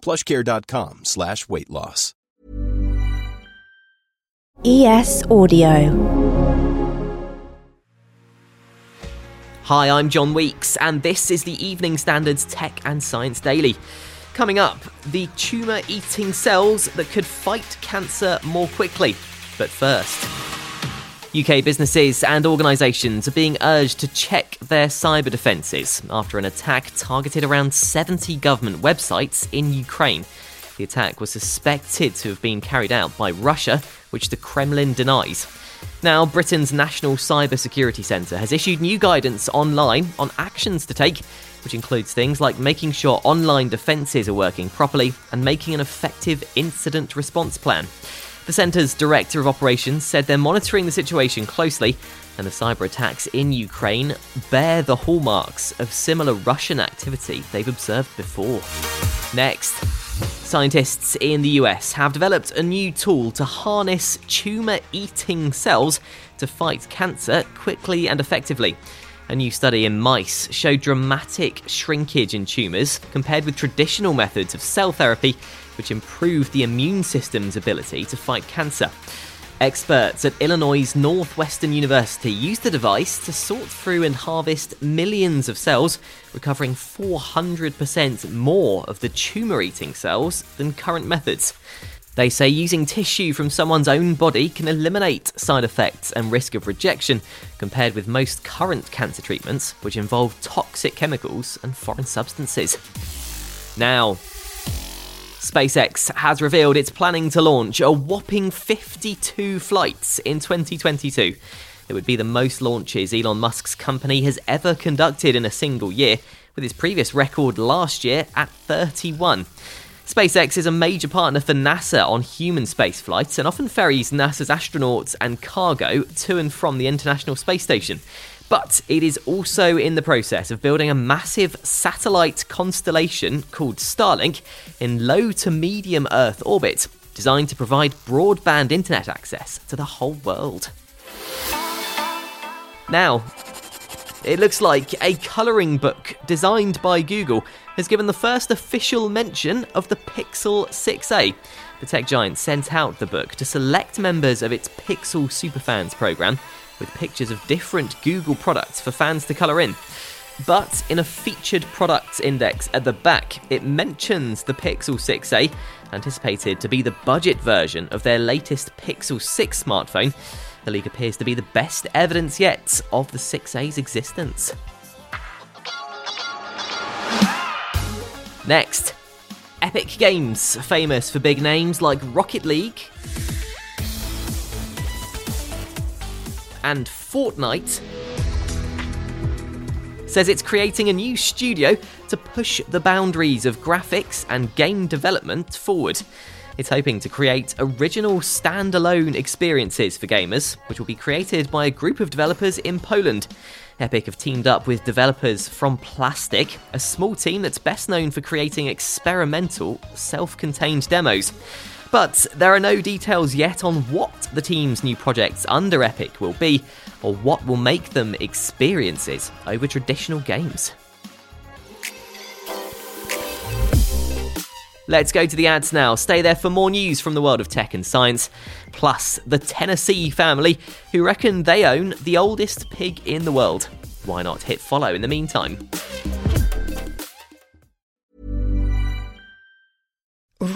plushcare.com slash weight loss. ES Audio. Hi, I'm John Weeks, and this is the Evening Standards Tech and Science Daily. Coming up, the tumour eating cells that could fight cancer more quickly. But first, UK businesses and organisations are being urged to check their cyber defences after an attack targeted around 70 government websites in Ukraine. The attack was suspected to have been carried out by Russia, which the Kremlin denies. Now, Britain's National Cybersecurity Centre has issued new guidance online on actions to take, which includes things like making sure online defences are working properly and making an effective incident response plan. The centre's director of operations said they're monitoring the situation closely, and the cyber attacks in Ukraine bear the hallmarks of similar Russian activity they've observed before. Next, scientists in the US have developed a new tool to harness tumour eating cells to fight cancer quickly and effectively. A new study in mice showed dramatic shrinkage in tumours compared with traditional methods of cell therapy, which improved the immune system's ability to fight cancer. Experts at Illinois Northwestern University used the device to sort through and harvest millions of cells, recovering 400% more of the tumour eating cells than current methods. They say using tissue from someone's own body can eliminate side effects and risk of rejection compared with most current cancer treatments, which involve toxic chemicals and foreign substances. Now, SpaceX has revealed it's planning to launch a whopping 52 flights in 2022. It would be the most launches Elon Musk's company has ever conducted in a single year, with his previous record last year at 31. SpaceX is a major partner for NASA on human space flights and often ferries NASA's astronauts and cargo to and from the International Space Station. But it is also in the process of building a massive satellite constellation called Starlink in low to medium Earth orbit, designed to provide broadband internet access to the whole world. Now, it looks like a colouring book designed by Google has given the first official mention of the Pixel 6a. The tech giant sent out the book to select members of its Pixel Superfans program with pictures of different Google products for fans to colour in. But in a featured products index at the back, it mentions the Pixel 6a, anticipated to be the budget version of their latest Pixel 6 smartphone. The leak appears to be the best evidence yet of the 6a's existence. Next, Epic Games, famous for big names like Rocket League and Fortnite, says it's creating a new studio to push the boundaries of graphics and game development forward. It's hoping to create original standalone experiences for gamers, which will be created by a group of developers in Poland. Epic have teamed up with developers from Plastic, a small team that's best known for creating experimental, self contained demos. But there are no details yet on what the team's new projects under Epic will be, or what will make them experiences over traditional games. Let's go to the ads now. Stay there for more news from the world of tech and science. Plus, the Tennessee family, who reckon they own the oldest pig in the world. Why not hit follow in the meantime?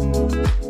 Música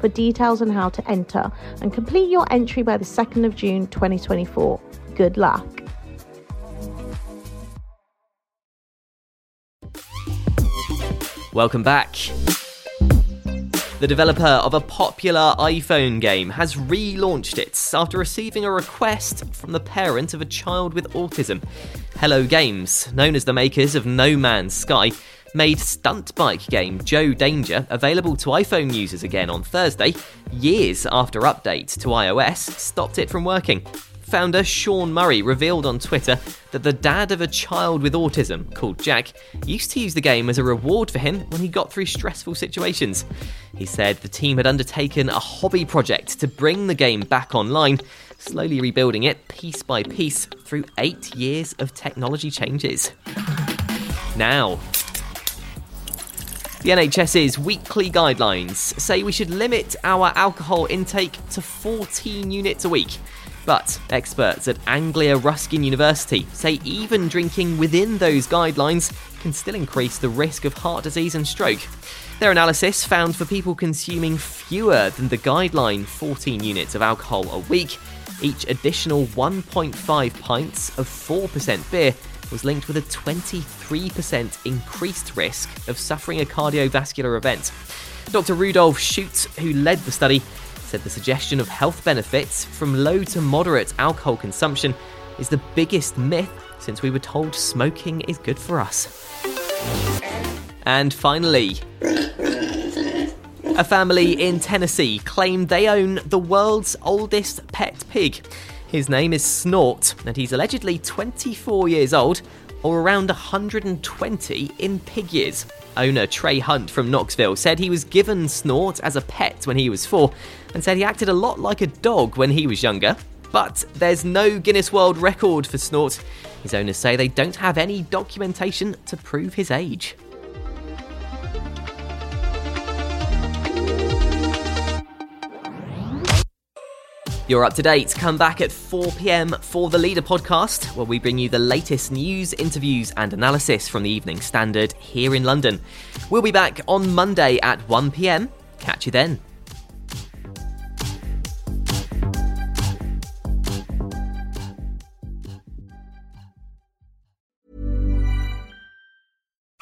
for details on how to enter and complete your entry by the 2nd of June 2024. Good luck. Welcome back. The developer of a popular iPhone game has relaunched it after receiving a request from the parent of a child with autism. Hello Games, known as the makers of No Man's Sky, made stunt bike game Joe Danger available to iPhone users again on Thursday, years after update to iOS stopped it from working. Founder Sean Murray revealed on Twitter that the dad of a child with autism, called Jack, used to use the game as a reward for him when he got through stressful situations. He said the team had undertaken a hobby project to bring the game back online, slowly rebuilding it piece by piece through eight years of technology changes. Now, the NHS's weekly guidelines say we should limit our alcohol intake to 14 units a week. But experts at Anglia Ruskin University say even drinking within those guidelines can still increase the risk of heart disease and stroke. Their analysis found for people consuming fewer than the guideline 14 units of alcohol a week, each additional 1.5 pints of 4% beer was linked with a 23% increased risk of suffering a cardiovascular event. Dr. Rudolf Schutte, who led the study, said the suggestion of health benefits from low to moderate alcohol consumption is the biggest myth since we were told smoking is good for us. And finally, a family in Tennessee claimed they own the world's oldest pet pig. His name is Snort, and he's allegedly 24 years old, or around 120 in pig years. Owner Trey Hunt from Knoxville said he was given Snort as a pet when he was four, and said he acted a lot like a dog when he was younger. But there's no Guinness World Record for Snort. His owners say they don't have any documentation to prove his age. You're up to date. Come back at 4 pm for the Leader podcast, where we bring you the latest news, interviews, and analysis from the Evening Standard here in London. We'll be back on Monday at 1 pm. Catch you then.